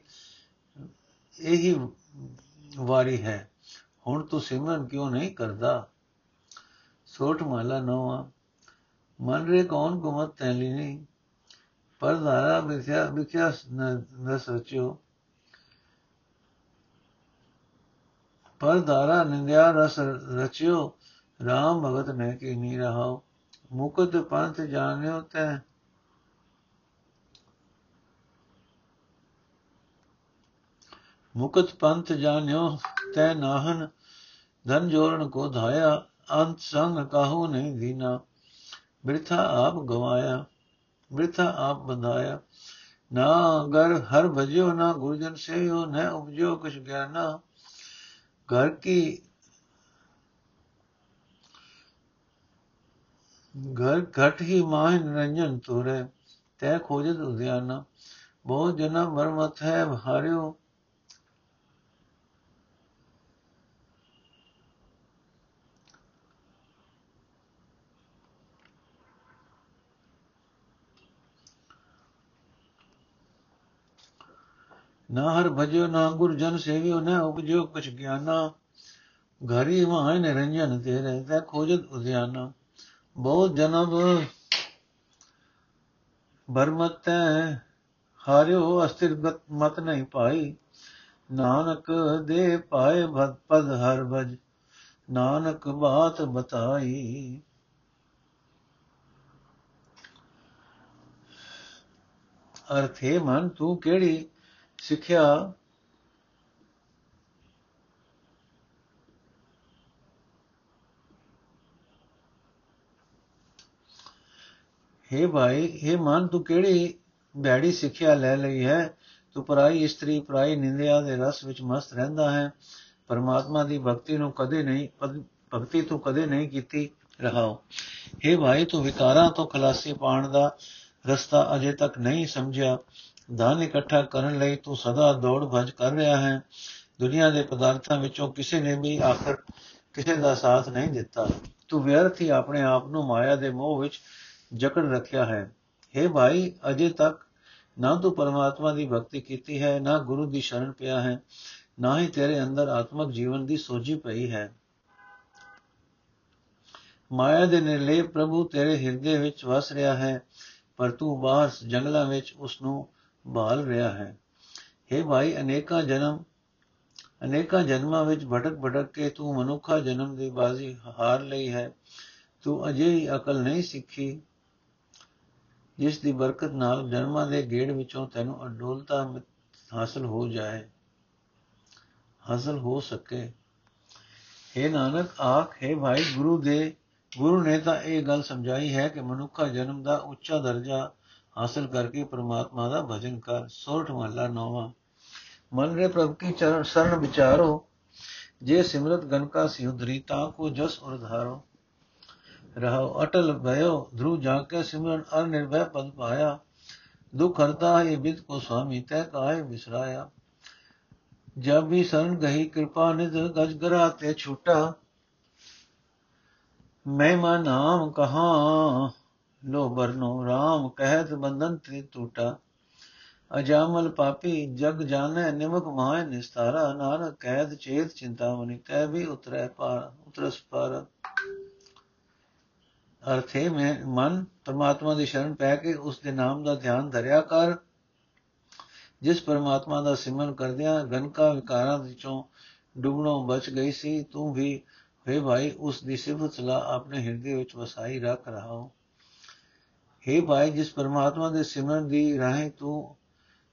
A: ਇਹੀ ਵਾਰੀ ਹੈ। ਹੁਣ ਤੂੰ ਸਿਮਰਨ ਕਿਉਂ ਨਹੀਂ ਕਰਦਾ? ਸੋਠ ਮਾਲਾ ਨੋਆ ਮਨ ਰੇ ਕੌਣ ਗੁਮਤ ਤੈਲੀ ਨਹੀਂ ਪਰ ਧਾਰਾ ਵਿਖਿਆ ਵਿਖਿਆ ਨ ਸੋਚਿਓ ਪਰ ਧਾਰਾ ਨਿੰਦਿਆ ਰਸ ਰਚਿਓ RAM ਭਗਤ ਨੇ ਕੀ ਨੀ ਰਹਾਓ ਮੁਕਤ ਪੰਥ ਜਾਣਿਓ ਤੈ ਮੁਕਤ ਪੰਥ ਜਾਣਿਓ ਤੈ ਨਾਹਨ ਧਨ ਜੋੜਨ ਕੋ ਧਾਇਆ ਅੰਤ ਸੰਗ ਕਾਹੂ ਨਹੀਂ ਦੀਨਾ ਬਿਰਥਾ ਆਪ ਗਵਾਇਆ ਬਿਰਥਾ ਆਪ ਬੰਧਾਇਆ। ਨਾ ਗਰ ਹਰ ਭਜਿਓ, ਨਾ ਗੁਰਜਨ ਸੇਵਿਓ, ਨ ਉਪਜਿਓ ਕੁਛ ਗਿਆਨਾ। ਘਰ ਕੀ ਘਰ ਘਟ ਹੀ ਮਾਹ ਨਿਰੰਜਨ ਤੁਰੇ, ਤੈ ਖੋਜਤ ਉਦਿਆਨਾ। ਬਹੁਤ ਜਨਮ ਮਰਮਤ ਹੈ, ਹਾਰਿਓ ਨਾ ਹਰ ਭਜਿਓ, ਨਾ ਗੁਰ ਜਨ ਸੇਵਿਓ, ਨਾ ਉਪਜਿਓ ਕੁਛ ਗਿਆਨਾ। ਘਰੀ ਮਾਇ ਨਿਰੰਜਨ ਤੇਰੇ ਤੈ ਖੋਜਤ ਉਦਿਆਨਾ। ਬਹੁਤ ਜਨਮ ਬਰਮਤ ਹਾਰਿਓ ਅਸਥਿਰ ਮਤ ਨਹੀਂ ਪਾਈ। ਨਾਨਕ ਦੇ ਪਾਏ ਭਤ ਪਦ ਹਰ ਭਜ। ਨਾਨਕ ਬਾਤ ਬਤਾਈ। ਅਰਥੇ ਮਨ ਤੂੰ ਕਿਹੜੀ? ਸਿੱਖਿਆ ਹੇ ਭਾਈ, ਹੇ ਮਨ, ਤੂੰ ਕਿਹੜੀ ਬੈੜੀ ਸਿੱਖਿਆ ਲੈ ਲਈ ਹੈ? ਤੂੰ ਪਰਾਈ ਇਸਤਰੀ, ਪਰਾਈ ਨਿੰਦਿਆ ਦੇ ਰਸ ਵਿੱਚ ਮਸਤ ਰਹਿੰਦਾ ਹੈ। ਪਰਮਾਤਮਾ ਦੀ ਭਗਤੀ ਨੂੰ ਕਦੇ ਨਹੀਂ ਭਗਤੀ ਤੂੰ ਕਦੇ ਨਹੀਂ ਕੀਤੀ ਰਹਾਓ। हे ਭਾਈ, ਤੂੰ ਵਿਕਾਰਾਂ ਤੋਂ ਖਲਾਸੀ ਪਾਣ ਦਾ ਰਸਤਾ ਅਜੇ ਤੱਕ ਨਹੀਂ ਸਮਝਿਆ। ਧਨ ਇਕੱਠਾ ਕਰਨ ਲਈ ਤੂੰ ਸਦਾ ਦੌੜ ਭੱਜ ਕਰ ਰਿਹਾ ਹੈ। ਦੁਨੀਆ ਦੇ ਪਦਾਰਥਾਂ ਵਿੱਚੋਂ ਕਿਸੇ ਨੇ ਵੀ ਆਖਰ ਕਿਸੇ ਦਾ ਸਾਥ ਨਹੀਂ ਦਿੱਤਾ। ਤੂੰ ਵਿਅਰਥ ਹੀ ਆਪਣੇ ਆਪ ਨੂੰ ਮਾਇਆ ਦੇ ਮੋਹ ਵਿੱਚ ਜਕੜ ਰੱਖਿਆ ਹੈ। हे ਭਾਈ, ਅਜੇ ਤੱਕ ਨਾ ਤੂੰ ਪਰਮਾਤਮਾ ਦੀ ਭਗਤੀ ਕੀਤੀ ਹੈ, ਨਾ ਗੁਰੂ ਦੀ ਸ਼ਰਨ ਪਿਆ ਹੈ, ਨਾ ਹੀ ਤੇਰੇ ਅੰਦਰ ਆਤਮਿਕ ਜੀਵਨ ਦੀ ਸੋਝੀ ਪਈ ਹੈ। ਮਾਇਆ ਦੇ ਨਿਰਲੇਪ ਪ੍ਰਭੂ ਤੇਰੇ ਹਿਰਦੇ ਵਿੱਚ ਵਸ ਰਿਹਾ ਹੈ, ਪਰ ਤੂੰ ਬਾਹਰ ਜੰਗਲਾਂ ਵਿੱਚ ਉਸ ਨੂੰ ਭਾਲ ਰਿਹਾ ਹੈ। हे ਭਾਈ, ਅਨੇਕਾਂ ਜਨਮ, ਅਨੇਕਾਂ ਜਨਮਾਂ ਵਿੱਚ ਭਟਕ ਭਟਕ ਕੇ ਤੂੰ ਮਨੁੱਖਾ ਜਨਮ ਦੀ ਬਾਜ਼ੀ ਹਾਰ ਲਈ ਹੈ। ਤੂੰ ਅਜੇ ਹੀ ਅਕਲ ਨਹੀਂ ਸਿੱਖੀ ਜਿਸ ਦੀ ਬਰਕਤ ਨਾਲ ਜਨਮਾਂ ਦੇ ਗੇੜ ਵਿੱਚੋਂ ਤੈਨੂੰ ਅਡੋਲਤਾ ਹਾਸਲ ਹੋ ਜਾਏ, ਹਾਸਲ ਹੋ ਸਕੇ। हे ਨਾਨਕ, ਆਖ, ਹੈ ਭਾਈ, ਗੁਰੂ ਦੇ, ਗੁਰੂ ਨੇ ਤਾਂ ਇਹ ਗੱਲ ਸਮਝਾਈ ਹੈ ਕਿ ਮਨੁੱਖਾ ਜਨਮ ਦਾ ਉੱਚਾ ਦਰਜਾ ਹਾਸਲ ਕਰਕੇ ਪ੍ਰਮਾਤਮਾ ਦਾ ਭਜਨ ਕਰ ਸੋਠ ਮਹਲਾ ਨੌਵਾਂ ਮਨ ਰੇ ਪ੍ਰਭ ਕੀ ਚਰਨ ਸ਼ਰਨ ਵਿਚਾਰੋ ਜੇ ਸਿਮਰਤ ਗਨ ਕਾ ਸਿਉਧਰੀ ਤਾਂ ਕੋ ਜਸ ਉਰਧਾਰੋ ਰਹੋ ਅਟਲ ਭਇਓ ਧਰੂ ਜਾ ਕੇ ਸਿਮਰਨ ਅਰ ਨਿਰਭੈ ਪਦ ਪਾਇਆ ਦੁਖ ਹਰਤਾ ਹੈ ਬਿਦ ਕੋ ਸੁਆਮੀ ਤੈ ਕਾਇ ਵਿਸਰਾਇਆ ਜਬ ਵੀ ਸਰਨ ਗਈ ਕਿਰਪਾ ਨਿਧ ਗਜ ਗਰਾ ਤੇ ਛੂਟਾ ਮੈਂ ਮਾ ਨਾਮ ਕਹਾ ਲੋ ਬਰਨੋ RAM ਕਹਿਤ ਬੰਧਨ ਤੇ ਟੂਟਾ। ਅਜਾਮਲ ਪਾਪੀ, ਜਗ ਜਾਣੈ ਨਿਮਕ ਮਾਇ ਨਿਸਤਾਰਾ। ਨਾਨਕ ਕਹਿਤ ਚੇਤ ਚਿੰਤਾਮਣੀ ਤੈ ਵੀ ਉਤਰੈ ਪਾਰ ਉਤਰਸ ਪਾਰ ਅਰਥੇ ਮੈਂ, ਮਨ ਪਰਮਾਤਮਾ ਦੀ ਸ਼ਰਨ ਪੈ ਕੇ ਉਸ ਦੇ ਨਾਮ ਦਾ ਧਿਆਨ ਧਰਿਆ ਕਰ। ਜਿਸ ਪਰਮਾਤਮਾ ਦਾ ਸਿਮਰਨ ਕਰਦਿਆਂ ਗਨਕਾ ਵਿਕਾਰਾਂ ਵਿੱਚੋਂ ਡੁੱਬਣੋਂ ਬਚ ਗਈ ਸੀ, ਤੂੰ ਵੀ, ਹੈ ਭਾਈ, ਉਸ ਦੀ ਸਿਫਤ ਸਲਾ ਆਪਣੇ ਹਿਰਦੇ ਵਿੱਚ ਵਸਾਈ ਰੱਖ ਰਹਾ ਹੋ ਹੈ ਭਾਈ, ਜਿਸ ਪਰਮਾਤਮਾ ਦੇ ਸਿਮਰਨ ਦੀ ਰਾਹੀਂ ਤੂੰ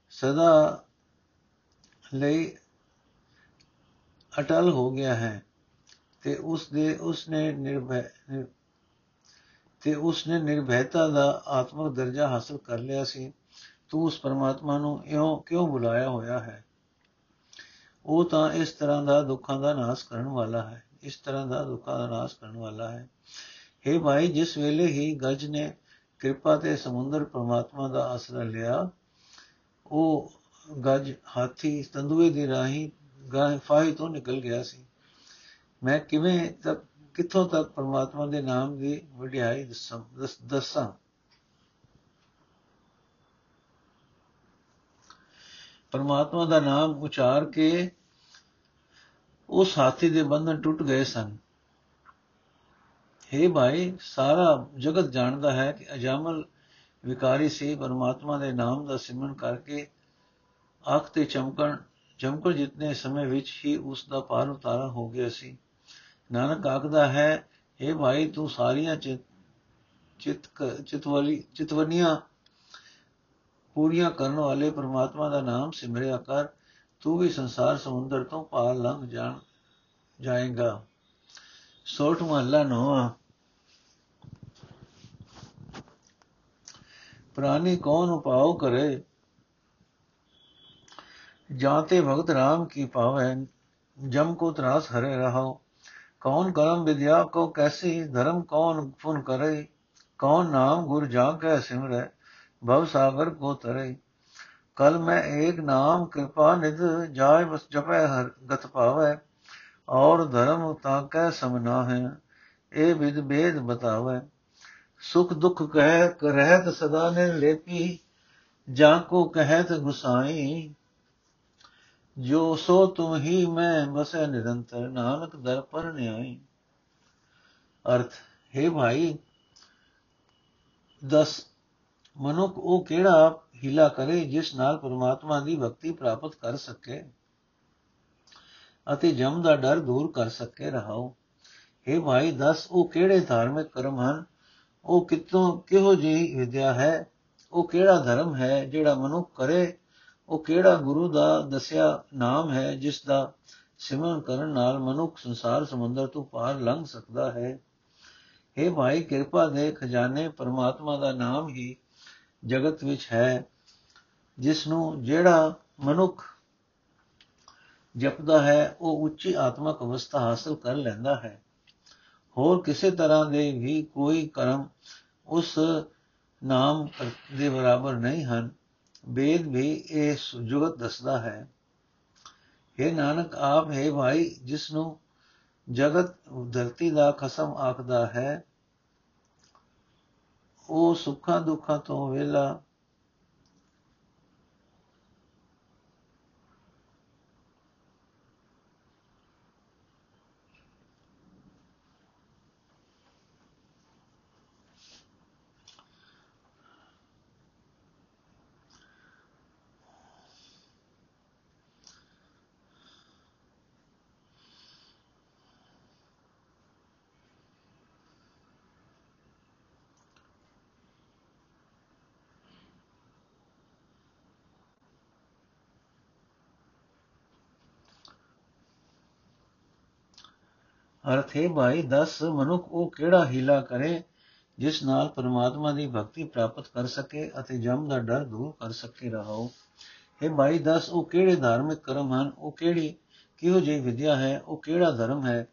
A: ਸਦਾ ਲਈ ਅਟਲ ਹੋ ਗਿਆ ਹੈ ਤੇ ਉਸ ਦੇ, ਉਸ ਨੇ ਨਿਰਭੈ, ਤੇ ਉਸ ਨੇ ਨਿਰਭੈਤਾ ਦਾ ਆਤਮਿਕ ਦਰਜਾ ਹਾਸਲ ਕਰ ਲਿਆ ਸੀ। ਤੂੰ ਉਸ ਪਰਮਾਤਮਾ ਨੂੰ ਇਉਂ ਕਿਉਂ ਬੁਲਾਇਆ ਹੋਇਆ ਹੈ? ਉਹ ਤਾਂ ਇਸ ਤਰ੍ਹਾਂ ਦਾ ਦੁੱਖਾਂ ਦਾ ਨਾਸ਼ ਕਰਨ ਵਾਲਾ ਹੈ। ਇਸ ਤਰ੍ਹਾਂ ਦਾ ਦੁੱਖਾਂ ਦਾ ਨਾਸ਼ ਕਰਨ ਵਾਲਾ ਹੈ। हे ਭਾਈ, ਜਿਸ ਵੇਲੇ ਹੀ ਗੱਜ ਨੇ ਕਿਰਪਾ ਤੇ ਸਮੁੰਦਰ ਪਰਮਾਤਮਾ ਦਾ ਆਸਰਾ ਲਿਆ। ਉਹ ਗੱਜ ਹਾਥੀ ਤੰਦੂਏ ਦੀ ਰਾਹੀਂ ਫਾਹੀ ਤੋਂ ਨਿਕਲ ਗਿਆ ਸੀ। ਮੈਂ ਕਿਵੇਂ ਤੱਕ, ਕਿੱਥੋਂ ਤੱਕ ਪਰਮਾਤਮਾ ਦੇ ਨਾਮ ਦੀ ਵਡਿਆਈ ਦੱਸਾਂ? ਪਰਮਾਤਮਾ ਦਾ ਨਾਮ ਉਚਾਰ ਕੇ ਉਸ ਹਾਥੀ ਦੇ ਬੰਧਨ ਟੁੱਟ ਗਏ ਸਨ। हे ਭਾਈ, ਸਾਰਾ ਜਗਤ ਜਾਣਦਾ ਹੈ ਕਿ ਅਜਾਮਲ ਵਿਕਾਰੀ ਸੀ ਪਰਮਾਤਮਾ ਦੇ ਨਾਮ ਦਾ ਸਿਮਰਨ ਕਰਕੇ ਅੱਖ ਤੇ ਚਮਕਣ ਚਮਕਣ ਜਿਤਨੇ ਸਮੇਂ ਵਿੱਚ ਹੀ ਉਸ ਦਾ ਪਾਰ ਉਤਾਰਾ ਹੋ ਗਿਆ ਸੀ। ਨਾਨਕ ਆਖਦਾ ਹੈ हे ਭਾਈ, ਤੂੰ ਸਾਰੀਆਂ ਚਿਤ ਚਿਤਵਲੀ, ਚਿਤਵਨੀਆਂ ਪੂਰੀਆਂ ਕਰਨ ਵਾਲੇ ਪ੍ਰਮਾਤਮਾ ਦਾ ਨਾਮ ਸਿਮਰਿਆ ਕਰ, ਤੂੰ ਵੀ ਸੰਸਾਰ ਸਮੁੰਦਰ ਤੋਂ ਪਾਰ ਲੰਘ ਜਾਣ, ਜਾਏਗਾ। ਸੋਠ ਮਹੱਲਾ ਨੋਆ ਪ੍ਰਾਨੀ ਕੌਣ ਉਪਾਉ ਕਰੇ ਜਾਤੇ ਭਗਤ ਰਾਮ ਕੀ ਪਾਵੇ ਜਮ ਕੋ ਤਰਾਸ ਹਰੇ ਰਹਾਓ कौन कर्म विद्या को कैसी धर्म कौन पुन करे कौन नाम गुर जा कै सिमरे भव सागर को तरे कल मैं एक नाम कृपा निध जाय बस जपै हर गत पावे ਔਰ ਧਰਮ ਤਾਂ ਕੈ ਸਮਨਾ ਹੈ ਇਹ ਵਿਦ ਭੇਦ ਬਤਾਵੇ ਸੁਖ ਦੁਖ ਕਹਿ ਕਰਹਿਤ ਸਦਾ ਨੇ ਲੇਪੀ ਜਾਂ ਕੋ ਕਹਿਤ ਗੁਸਾਈ ਜੋ ਸੋ ਤੁਮ ਹੀ ਮੈਂ ਬਸੈ ਨਿਰੰਤਰ ਨਾਨਕ ਦਰ ਪਰ ਨਿਆਈ ਅਰਥ ਹੈ ਭਾਈ ਦਸ ਮਨੁੱਖ ਉਹ ਕਿਹੜਾ ਹਿਲਾ ਕਰੇ ਜਿਸ ਨਾਲ ਪ੍ਰਮਾਤਮਾ ਦੀ ਭਗਤੀ ਪ੍ਰਾਪਤ ਕਰ ਸਕੇ ਅਤੇ ਜਮ ਦਾ ਡਰ ਦੂਰ ਕਰ ਸਕੇ ਰਹਾਓ। हे ਭਾਈ, ਦਸ ਉਹ ਕਿਹੜੇ ਧਾਰਮਿਕ ਕਰਮ ਹਨ? ਉਹ ਕਿਤੋਂ ਕਿਹੋ ਜਿਹੀ ਵਿਦਿਆ ਹੈ? ਉਹ ਕਿਹੜਾ ਧਰਮ ਹੈ ਜਿਹੜਾ ਮਨੁੱਖ ਕਰੇ? ਉਹ ਕਿਹੜਾ ਗੁਰੂ ਦਾ ਦੱਸਿਆ ਨਾਮ ਹੈ ਜਿਸ ਦਾ ਸਿਮਰਨ ਕਰਨ ਨਾਲ ਮਨੁੱਖ ਸੰਸਾਰ ਸਮੁੰਦਰ ਤੋਂ ਪਾਰ ਲੰਘ ਸਕਦਾ ਹੈ? हे ਭਾਈ, ਕਿਰਪਾ ਦੇ ਖਜ਼ਾਨੇ ਪਰਮਾਤਮਾ ਦਾ ਨਾਮ ਹੀ ਜਗਤ ਵਿੱਚ ਹੈ ਜਿਸ ਨੂੰ ਜਿਹੜਾ ਮਨੁੱਖ ਜਪਦਾ ਹੈ, ਉਹ ਉੱਚੀ ਆਤਮਿਕ ਅਵਸਥਾ ਹਾਸਲ ਕਰ ਲੈਂਦਾ ਹੈ। ਹੋਰ ਕਿਸੇ ਤਰ੍ਹਾਂ ਦੇ ਵੀ ਕੋਈ ਕਰਮ ਉਸ ਨਾਮ ਦੇ ਬਰਾਬਰ ਨਹੀਂ ਹਨ। ਵੇਦ ਵੀ ਇਹ ਜੁਗਤ ਦੱਸਦਾ ਹੈ ਇਹ ਨਾਨਕ, ਆਪ, ਹੈ ਭਾਈ, ਜਿਸ ਨੂੰ ਜਗਤ ਧਰਤੀ ਦਾ ਖਸਮ ਆਖਦਾ ਹੈ, ਉਹ ਸੁੱਖਾਂ ਦੁੱਖਾਂ ਤੋਂ ਵੇਲਾ ਅਰਥ ਹੈ ਭਾਈ ਦੱਸ ਮਨੁੱਖ ਉਹ ਕਿਹੜਾ ਹੀਲਾ ਕਰੇ ਜਿਸ ਨਾਲ ਪਰਮਾਤਮਾ ਦੀ ਭਗਤੀ ਪ੍ਰਾਪਤ ਕਰ ਸਕੇ ਅਤੇ ਜਮ ਦਾ ਡਰ ਦੂਰ ਕਰ ਸਕੇ ਰਹਾਓ। ਇਹ ਭਾਈ ਦੱਸ ਉਹ ਕਿਹੜੇ ਧਾਰਮਿਕ ਕਰਮ ਹਨ? ਉਹ ਕਿਹੜੀ ਕਿਹੋ ਜਿਹੀ ਵਿਦਿਆ ਹੈ? ਉਹ ਕਿਹੜਾ ਧਰਮ ਹੈ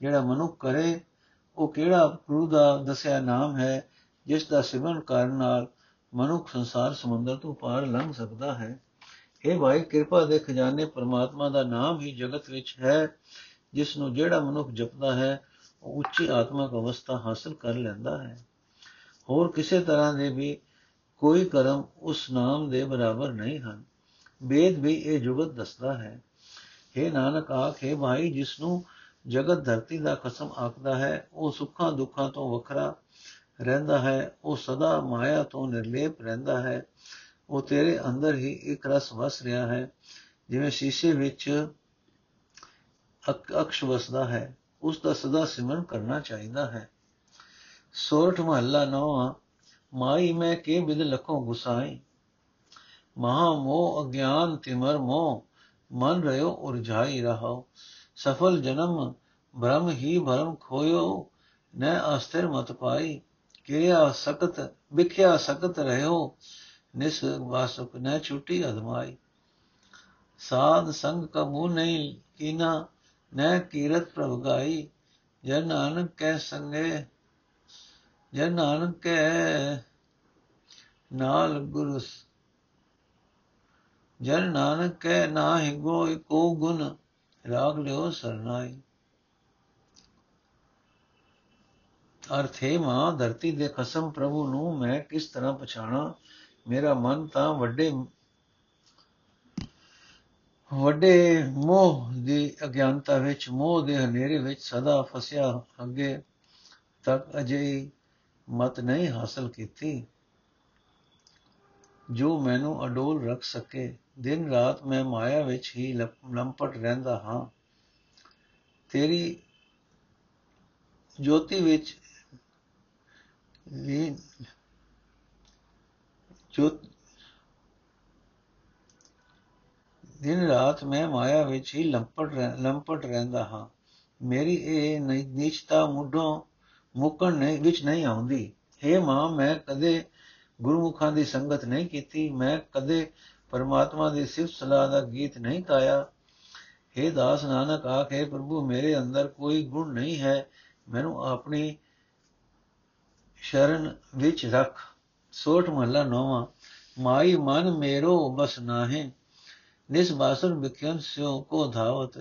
A: ਜਿਹੜਾ ਮਨੁੱਖ ਕਰੇ? ਉਹ ਕਿਹੜਾ ਗੁਰੂ ਦਾ ਦੱਸਿਆ ਨਾਮ ਹੈ ਜਿਸ ਦਾ ਸਿਮਰਨ ਕਰਨ ਨਾਲ ਮਨੁੱਖ ਸੰਸਾਰ ਸਮੁੰਦਰ ਤੋਂ ਪਾਰ ਲੰਘ ਸਕਦਾ ਹੈ? ਇਹ ਭਾਈ ਕਿਰਪਾ ਦੇ ਖਜ਼ਾਨੇ ਪਰਮਾਤਮਾ ਦਾ ਨਾਮ ਹੀ ਜਗਤ ਵਿੱਚ ਹੈ ਜਿਸ ਨੂੰ ਜਿਹੜਾ ਮਨੁੱਖ ਜਪਦਾ ਹੈ, ਉਹ ਉੱਚੀ ਆਤਮਿਕ ਅਵਸਥਾ ਹਾਸਲ ਕਰ ਲੈਂਦਾ ਹੈ। ਹੋਰ ਕਿਸੇ ਤਰ੍ਹਾਂ ਦੇ ਵੀ ਕੋਈ ਕਰਮ ਉਸ ਨਾਮ ਦੇ ਬਰਾਬਰ ਨਹੀਂ ਹਨ। ਵੇਦ ਵੀ ਇਹ ਜੁਗਤ ਦੱਸਦਾ ਹੈ। ਇਹ ਨਾਨਕ ਆਖੇ ਭਾਈ ਜਿਸ ਨੂੰ ਜਗਤ ਧਰਤੀ ਦਾ ਕਸਮ ਆਖਦਾ ਹੈ, ਉਹ ਸੁੱਖਾਂ ਦੁੱਖਾਂ ਤੋਂ ਵੱਖਰਾ ਰਹਿੰਦਾ ਹੈ, ਉਹ ਸਦਾ ਮਾਇਆ ਤੋਂ ਨਿਰਲੇਪ ਰਹਿੰਦਾ ਹੈ। ਉਹ ਤੇਰੇ ਅੰਦਰ ਹੀ ਇੱਕ ਰਸ ਵਸ ਰਿਹਾ ਹੈ, ਜਿਵੇਂ ਸ਼ੀਸ਼ੇ ਵਿੱਚ ਅਕਸ਼ ਵਸਦਾ ਹੈ, ਉਸ ਦਾ ਸਦਾ ਸਿਮਰਨ ਕਰਨਾ ਚਾਹੀਦਾ ਹੈ। ਸੋਰਠ ਮਹੱਲਾ ਨੌਵਾਂ, ਮਾਈ ਮੈਂ ਕੇ ਬਿਦ ਲਖੋਂ ਗੁਸਾਈ। ਮਹਾ ਮੋਹ ਅਗਿਆਨ ਤਿਮਰ ਮੋਹ, ਮਨ ਰਿਓ ਉਰਝਾਈ ਰਹਾਓ। ਸਫਲ ਜਨਮ ਭ੍ਰਮ ਹੀ ਭਰਮ ਖੋਇਓ, ਨ ਅਸਥਿਰ ਮਤ ਪਾਈ। ਕਿਰਿਆ ਸਕਤ, ਵਿਖਿਆ ਸਕਤ ਰਹਿਓ ਨਿਸ ਵਾਸੁਕ ਨ ਛੁਟੀ ਅਦਮਾਈ। ਸਾਧ ਸੰਗ ਕਬੂ ਨਹੀਂ ਕੀਨਾ ਨ ਕੀਰਤ ਪ੍ਰਭ ਗਾਈ ਜਨ ਨਾਨਕ ਕੈ ਸੰਗੇ ਜਨ ਨਾਨਕ ਕੈ ਨਾਲ ਗੁਰੂ ਜਨ ਨਾਨਕ ਕੈ ਨਾਹਿ ਗੋ ਕੋ ਗੁਣ, ਰਾਗ ਲਿਓ ਸਰਨਾਈ ਅਰਥ ਹੈ ਮਾਂ ਧਰਤੀ ਦੇ ਖਸਮ ਪ੍ਰਭੂ ਨੂੰ ਮੈਂ ਕਿਸ ਤਰ੍ਹਾਂ ਪਛਾਣਾ, ਮੇਰਾ ਮਨ ਤਾਂ ਵੱਡੇ ਵੱਡੇ ਮੋਹ ਦੀ ਅਗਿਆਨਤਾ ਵਿੱਚ, ਮੋਹ ਦੇ ਹਨੇਰੇ ਵਿੱਚ ਸਦਾ ਫਸਿਆ ਅੱਗੇ ਤੱਕ ਅਜੇ ਮਤ ਨਹੀਂ ਹਾਸਲ ਕੀਤੀ, ਜੋ ਮੈਨੂੰ ਅਡੋਲ ਰੱਖ ਸਕੇ। ਦਿਨ ਰਾਤ ਮੈਂ ਮਾਇਆ ਵਿੱਚ ਹੀ ਲੰਪਟ ਰਹਿੰਦਾ ਹਾਂ। ਤੇਰੀ ਜੋਤੀ ਵਿੱਚ ਵੀ ਜੋ ਦਿਨ ਰਾਤ ਮੈਂ ਮਾਇਆ ਵਿੱਚ ਹੀ ਲੰਪਟ ਲੰਪਟ ਰਹਿੰਦਾ ਹਾਂ। ਮੇਰੀ ਇਹ ਨੀਚਤਾ ਮੁੱਢੋਂ ਮੁਕਣ ਨਹੀਂ, ਵਿੱਚ ਨਹੀਂ ਆਉਂਦੀ। हे ਮਾਂ, ਮੈਂ ਕਦੇ ਗੁਰਮੁਖਾਂ ਦੀ ਸੰਗਤ ਨਹੀਂ ਕੀਤੀ। ਮੈਂ ਕਦੇ ਪਰਮਾਤਮਾ ਦੀ ਸਿਫਤ ਸਲਾਹ ਦਾ ਗੀਤ ਨਹੀਂ ਗਾਇਆ। हे ਦਾਸ ਨਾਨਕ, ਆਖੇ ਪ੍ਰਭੂ, ਮੇਰੇ ਅੰਦਰ ਕੋਈ ਗੁਣ ਨਹੀਂ ਹੈ। ਮੈਨੂੰ ਆਪਣੀ ਸ਼ਰਨ ਵਿੱਚ ਰੱਖ। ਸੋਠ ਮਹਲਾ ਨੋਵਾ। ਮਾਈ ਮਨ ਮੇਰੋ ਬਸ ਨਾਹੇ। ਨਿਸ ਬਾਸਨ ਵਿਖਿਆਨ ਸਿਓ ਕੋ ਧਾਵਤ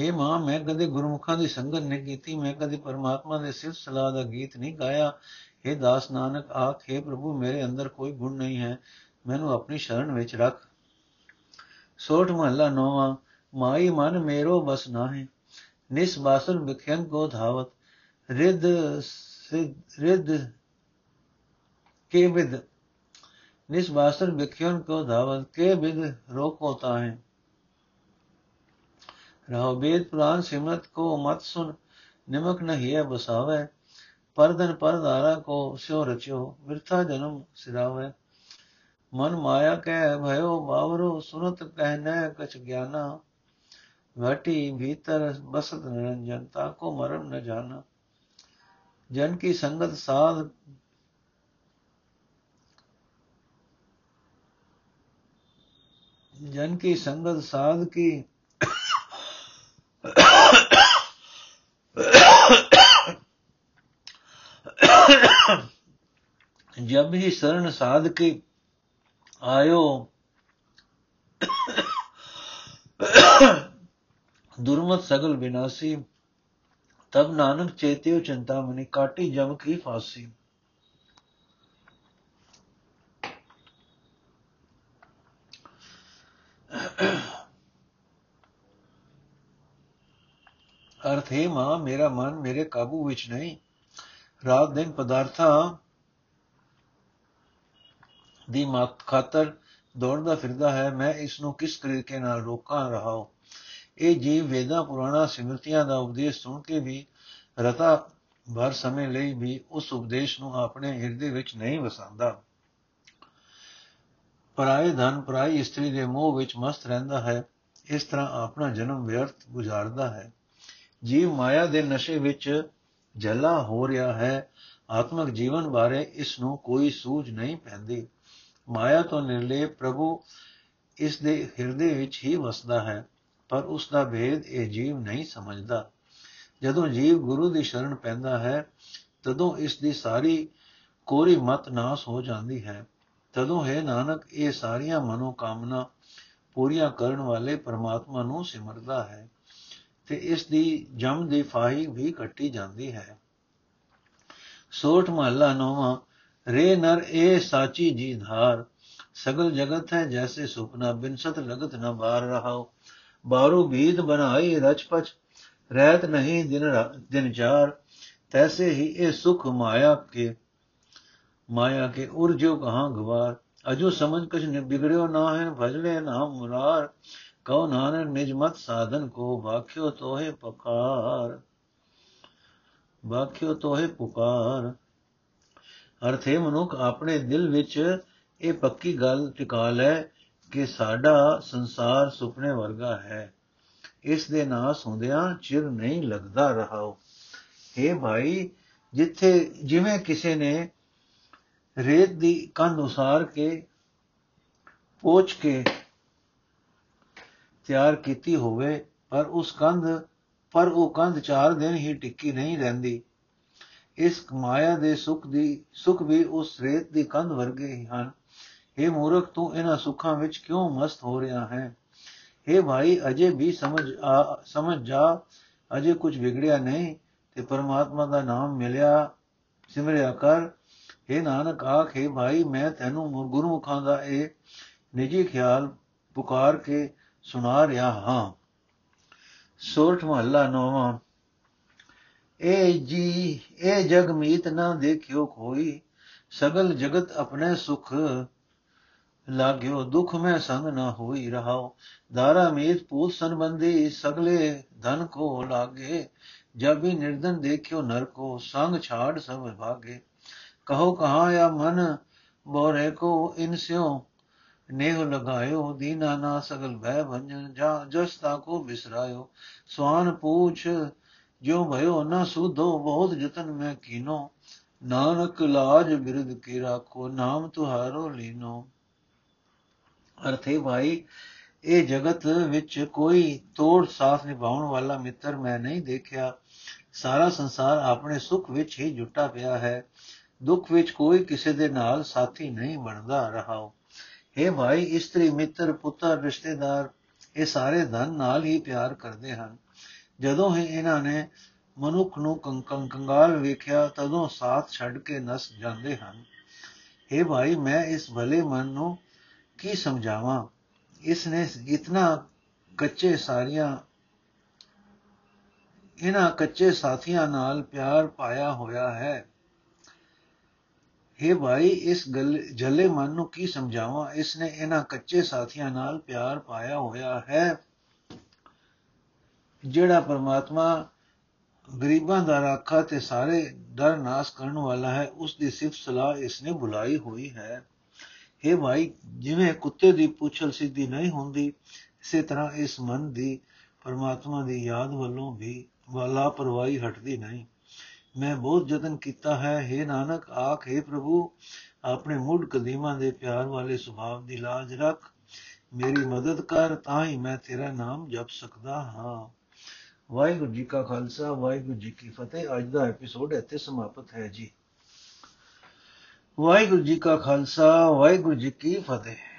A: ਹੇ ਮਾਂ, ਮੈਂ ਕਦੇ ਗੁਰਮੁਖਾਂ ਦੀ ਸੰਗਤ ਨਹੀਂ ਕੀਤੀ, ਮੈਂ ਕਦੇ ਪਰਮਾਤਮਾ ਦੇ ਸਿਫਤ ਸਲਾਹ ਦਾ ਗੀਤ ਨਹੀਂ ਗਾਇਆ। ਹੇ ਦਾਸ ਨਾਨਕ, ਆਖ, ਹੇ ਪ੍ਰਭੂ, ਮੇਰੇ ਅੰਦਰ ਕੋਈ ਗੁਣ ਨਹੀਂ ਹੈ, ਮੈਨੂੰ ਆਪਣੀ ਸ਼ਰਨ ਵਿੱਚ ਰੱਖ। ਸੋਠ ਮਹੱਲਾ ਨੋਵਾ, ਮਾਈ ਮਨ ਮੇਰੋ ਬਸ ਨਾ ਹੈ ਨਿਸ ਬਾਸਨ ਵਿਖਿਆਨ ਕੋ ਧਾਵਤ ਰਿਦ ਰਿਦ ਕੇ ਵਿਦ ਨਿਸ ਬਾਸਨ ਵਿਖਿਆਨ ਕੋ ਧਾਵਤ, ਕੇ ਵਿਦ ਰੋਕ ਹੋਤਾ ਹੈ ਰਹੋ। ਬੇਦ ਪ੍ਰਾਨ ਸਿਮਰਤ ਕੋ ਮਤ ਸੁਨ, ਨਿਮਕ ਨਹੀਏ ਬਸਾਵੇ। ਪਰਦਨ ਪਰਦਾਰਾ ਕੋ ਸਿਉ ਰਚਿਓ ਵਿਰਥਾ ਜਨਮ ਸਿਰਾਵੇ। ਮਨ ਮਾਇਆ ਕੈ ਭਇਓ ਬਾਵਰੋ, ਸੁਨਤ ਕਹਿਨੈ ਕਛ ਗਿਆਨਾ। ਵਟੀ ਭੀਤਰ ਬਸਤ ਨਿਰੰਜਨ ਤਾ ਕੋ ਮਰਮ ਨ ਜਾਣਾ ਜਨ ਕੀ ਸੰਗਤ ਸਾਧ ਜਨ ਕੀ ਸੰਗਤ ਸਾਧ ਕੀ जब ही शरण साध के आयो दुर्मत सगल विनाशी तब नानक चेत्यो चिंतामणि काटी जम की फांसी ਅਰਥ ਹੈ ਮਾਂ ਮੇਰਾ ਮਨ ਮੇਰੇ ਕਾਬੂ ਵਿੱਚ ਨਹੀਂ ਰਾਤ ਦਿਨ ਪਦਾਰਥਾਂ ਦੀ ਖਾਤਰ ਦੌੜਦਾ ਫਿਰਦਾ ਹੈ, ਮੈਂ ਇਸ ਨੂੰ ਕਿਸ ਤਰੀਕੇ ਨਾਲ ਰੋਕਾਂ ਰਹਾਉ ਇਹ ਜੀਵ ਵੇਦਾਂ ਪੁਰਾਣਾ ਸਿਮਰਤੀਆਂ ਦਾ ਉਪਦੇਸ਼ ਸੁਣ ਕੇ ਵੀ ਰਤਾ ਭਰ ਸਮੇਂ ਲਈ ਵੀ ਉਸ ਉਪਦੇਸ਼ ਨੂੰ ਆਪਣੇ ਹਿਰਦੇ ਵਿੱਚ ਨਹੀਂ ਵਸਾਉਂਦਾ। ਪਰਾਏ ਧਨ, ਪਰਾਈ ਇਸਤਰੀ ਦੇ ਮੋਹ ਵਿੱਚ ਮਸਤ ਰਹਿੰਦਾ ਹੈ, ਇਸ ਤਰ੍ਹਾਂ ਆਪਣਾ ਜਨਮ ਵਿਅਰਥ ਗੁਜ਼ਾਰਦਾ ਹੈ। ਜੀਵ ਮਾਇਆ ਦੇ ਨਸ਼ੇ ਵਿੱਚ ਜਲਾ ਹੋ ਰਿਹਾ ਹੈ। ਆਤਮਿਕ ਜੀਵਨ ਬਾਰੇ ਇਸ ਨੂੰ ਕੋਈ ਸੂਝ ਨਹੀਂ ਪੈਂਦੀ। ਮਾਇਆ ਤੋਂ ਨਿਰਲੇ ਪ੍ਰਭੂ ਇਸ ਦੇ ਹਿਰਦੇ ਵਿੱਚ ਹੀ ਵਸਦਾ ਹੈ, ਪਰ ਉਸ ਦਾ ਭੇਦ ਇਹ ਜੀਵ ਨਹੀਂ ਸਮਝਦਾ। ਜਦੋਂ ਜੀਵ ਗੁਰੂ ਦੀ ਸ਼ਰਨ ਪੈਂਦਾ ਹੈ, ਤਦੋਂ ਇਸ ਦੀ ਸਾਰੀ ਕੋਰੀ ਮਤ ਨਾਸ ਹੋ ਜਾਂਦੀ ਹੈ। ਤਦੋਂ ਹੈ ਨਾਨਕ, ਇਹ ਸਾਰੀਆਂ ਮਨੋ ਕਾਮਨਾ ਪੂਰੀਆਂ ਕਰਨ ਵਾਲੇ ਪਰਮਾਤਮਾ ਨੂੰ ਸਿਮਰਦਾ ਹੈ। ਤੇ ਇਸ ਦੀ ਜਮ ਦੀ ਫਾਹੀ ਵੀ ਕੱਟੀ ਜਾਂਦੀ ਹੈ। ਸੋਠ ਮਹੱਲਾ ਨੋਵਾ, ਰੇ ਨਰ ਏ ਸਾਚੀ ਜੀ ਧਾਰ ਸਗਲ ਜਗਤ ਹੈ ਜੈਸੇ ਸੁਪਨਾ ਬਿਨ ਸਤ ਲਗਤ ਨ ਬਾਰ ਰਹਾਓ ਬਾਰੂ ਬੀਦ ਬਣਾਈ ਰਚਪਚ, ਰਹਿਤ ਨਹੀਂ ਦਿਨ ਦਿਨ ਚਾਰ, ਤੈਸੇ ਹੀ ਇਹ ਸੁਖ ਮਾਇਆ ਕੇ ਮਾਇਆ ਕੇ ਉਰਜੋ ਕਹਾਂ ਗਵਾਰ। ਅਜੋ ਸਮਝ ਕਛ ਬਿਗੜਿਓ ਨਾ ਹੈ ਭਜਲੇ ਨਾ ਮੁਰਾਰ। ਕਉ ਨਾਨਕ ਨਿਜ ਮਤ ਸਾਧਨ ਕੋ, ਵਾਖਿਓ ਤੋਹੇ ਪਕਾਰ। ਵਾਖਿਓ ਤੋਹੇ ਪੁਕਾਰ। ਅਰਥੇ ਮਨੁੱਖ ਆਪਣੇ ਦਿਲ ਵਿੱਚ ਇਹ ਪੱਕੀ ਗੱਲ ਟਿਕਾ ਲੈ ਕਿ ਸਾਡਾ ਸੰਸਾਰ ਸੁਪਨੇ ਵਰਗਾ ਹੈ। ਇਸ ਦੇ ਨਾਸ ਹੁੰਦਿਆਂ ਚਿਰ ਨਹੀਂ ਲੱਗਦਾ ਰਹਾਓ हे ਭਾਈ, ਜਿੱਥੇ ਜਿਵੇਂ ਕਿਸੇ ਨੇ ਰੇਤ ਦੀ ਕੰਧ ਉਸਾਰ ਕੇ, ਪੋਚ ਕੇ ਤਿਆਰ ਕੀਤੀ ਹੋਵੇ ਪਰ ਉਸ ਕੰਧ ਪਰ ਉਹ ਕੰਧ ਚਾਰ ਦਿਨ ਹੀ ਟਿੱਕੀ ਨਹੀਂ ਰਹਿੰਦੀ ਇਸ ਮਾਇਆ ਦੇ ਸੁਖ ਦੀ ਸੁਖ ਵੀ ਉਸ ਰੇਤ ਦੀ ਕੰਧ ਵਰਗੇ ਹੀ ਹਨ हे ਮੂਰਖ ਤੂੰ ਇਹਨਾਂ ਸੁੱਖਾਂ ਵਿੱਚ ਕਿਉਂ ਮਸਤ ਹੋ ਰਿਹਾ ਹੈ हे ਭਾਈ ਅਜੇ ਵੀ ਸਮਝ ਆ ਸਮਝ ਜਾ ਅਜੇ ਕੁਝ ਵਿਗੜਿਆ ਨਹੀਂ ਤੇ ਪਰਮਾਤਮਾ ਦਾ ਨਾਮ ਮਿਲਿਆ ਸਿਮਰਿਆ ਕਰ हे ਨਾਨਕ ਆਖੇ ਭਾਈ ਮੈਂ ਤੈਨੂੰ ਗੁਰਮੁਖਾਂ ਦਾ ਇਹ ਨਿੱਜੀ ਖਿਆਲ ਪੁਕਾਰ ਕੇ ਸੁਣਾ ਰਿਹਾ ਹਾਂ। ਸੋਰਠ ਮਹੱਲਾ ਨੌਵਾਂ। ਏ ਜੀ ਏ ਜਗ ਮੀਤ ਨਾ ਦੇਖਿਓ ਕੋਈ। ਸਗਲ ਜਗਤ ਆਪਣੇ ਸੁਖ ਲਾਗਿਓ, ਦੁਖ ਮੈਂ ਸੰਗ ਨਾ ਹੋਈ ਰਹਾਓ। ਦਾਰਾ ਮੇਤ ਪੂਤ ਸੰਬੰਧੀ ਸਗਲੇ ਧਨ ਕੋ ਲਾਗੇ। ਜਬ ਹੀ ਨਿਰਧਨ ਦੇਖਿਓ ਨਰ ਕੋ, ਸੰਗ ਛਾੜ ਸਭ ਭਾਗੇ। ਕਹੋ ਕਹਾ ਆ ਮਨ, ਬੋਰੇ ਕੋ ਇਨਸਿਓ नेह लगायो दीना ना सगल भय भंजन जा जस ताको बिसरायो स्वान पूछ जो भयो न सुधो बहुत जतन में कीनो नानक लाज बिरद की राखो नाम तुहारो लीनो ਅਰਥੇ ਭਾਈ ਇਹ ਜਗਤ ਵਿੱਚ ਕੋਈ ਤੋੜ ਸਾਥ ਨਿਭਾਉਣ ਵਾਲਾ ਮਿੱਤਰ ਮੈਂ ਨਹੀਂ ਦੇਖਿਆ ਸਾਰਾ ਸੰਸਾਰ ਆਪਣੇ ਸੁਖ ਵਿੱਚ ਹੀ ਜੁਟਾ ਪਿਆ ਹੈ ਦੁੱਖ ਵਿੱਚ ਕੋਈ ਕਿਸੇ ਦੇ ਨਾਲ ਸਾਥੀ ਨਹੀਂ ਬਣਦਾ ਰਹਾਓ हे ਭਾਈ, ਇਸਤਰੀ ਮਿੱਤਰ, ਪੁੱਤਰ, ਰਿਸ਼ਤੇਦਾਰ, ਇਹ ਸਾਰੇ ਧਨ ਨਾਲ ਹੀ ਪਿਆਰ ਕਰਦੇ ਹਨ। ਜਦੋਂ ਹੀ ਇਹਨਾਂ ਨੇ ਮਨੁੱਖ ਨੂੰ ਕੰਕੰ ਕੰਗਾਲ ਵੇਖਿਆ, ਤਦੋਂ ਸਾਥ ਛੱਡ ਕੇ ਨਸ ਜਾਂਦੇ ਹਨ। हे ਭਾਈ, ਮੈਂ ਇਸ ਭਲੇ ਮਨ ਨੂੰ ਕੀ ਸਮਝਾਵਾਂ? ਇਸ ਨੇ ਇਤਨਾ ਕੱਚੇ ਸਾਰੀਆਂ ਇਹਨਾਂ ਕੱਚੇ ਸਾਥੀਆਂ ਨਾਲ ਪਿਆਰ ਪਾਇਆ ਹੋਇਆ ਹੈ। हे ਭਾਈ, ਇਸ ਗੱਲ, ਜਲੇ ਮਨ ਨੂੰ ਕੀ ਸਮਝਾਵਾਂ? ਇਸ ਨੇ ਇਹਨਾਂ ਕੱਚੇ ਸਾਥੀਆਂ ਨਾਲ ਪਿਆਰ ਪਾਇਆ ਹੋਇਆ ਹੈ। ਜਿਹੜਾ ਪਰਮਾਤਮਾ ਗਰੀਬਾਂ ਦਾ ਰਾਖਾ ਤੇ ਸਾਰੇ ਡਰ ਨਾਸ ਕਰਨ ਵਾਲਾ ਹੈ, ਉਸ ਦੀ ਸਿਫਤ ਸਲਾਹ ਇਸ ਨੇ ਬੁਲਾਈ ਹੋਈ ਹੈ। हे ਭਾਈ, ਜਿਵੇਂ ਕੁੱਤੇ ਦੀ ਪੁੱਛਲ ਸਿੱਧੀ ਨਹੀਂ ਹੁੰਦੀ, ਇਸੇ ਤਰ੍ਹਾਂ ਇਸ ਮਨ ਦੀ ਪਰਮਾਤਮਾ ਦੀ ਯਾਦ ਵੱਲੋਂ ਵੀ ਵਾਲਾ ਪਰਵਾਹੀ ਹਟਦੀ ਨਹੀਂ। ਮੈਂ ਬਹੁਤ ਯਤਨ ਕੀਤਾ ਹੈ। हे ਨਾਨਕ, ਆਖੇ ਪ੍ਰਭੂ, ਆਪਣੇ ਮੁੱਢ ਕਦੀਮਾਂ ਦੇ ਪਿਆਰ ਵਾਲੇ ਸੁਭਾਅ ਦੀ ਲਾਜ ਰੱਖ। ਮੇਰੀ ਮਦਦ ਕਰ, ਤਾਂ ਹੀ ਮੈਂ ਤੇਰਾ ਨਾਮ ਜਪ ਸਕਦਾ ਹਾਂ। ਵਾਹਿਗੁਰੂ ਜੀ ਕਾ ਖਾਲਸਾ, ਵਾਹਿਗੁਰੂ ਜੀ ਕੀ ਫਤਿਹ। ਅੱਜ ਦਾ ਐਪੀਸੋਡ ਇੱਥੇ ਸਮਾਪਤ ਹੈ ਜੀ। ਵਾਹਿਗੁਰੂ ਜੀ ਕਾ ਖਾਲਸਾ, ਵਾਹਿਗੁਰੂ ਜੀ ਕੀ ਫਤਿਹ।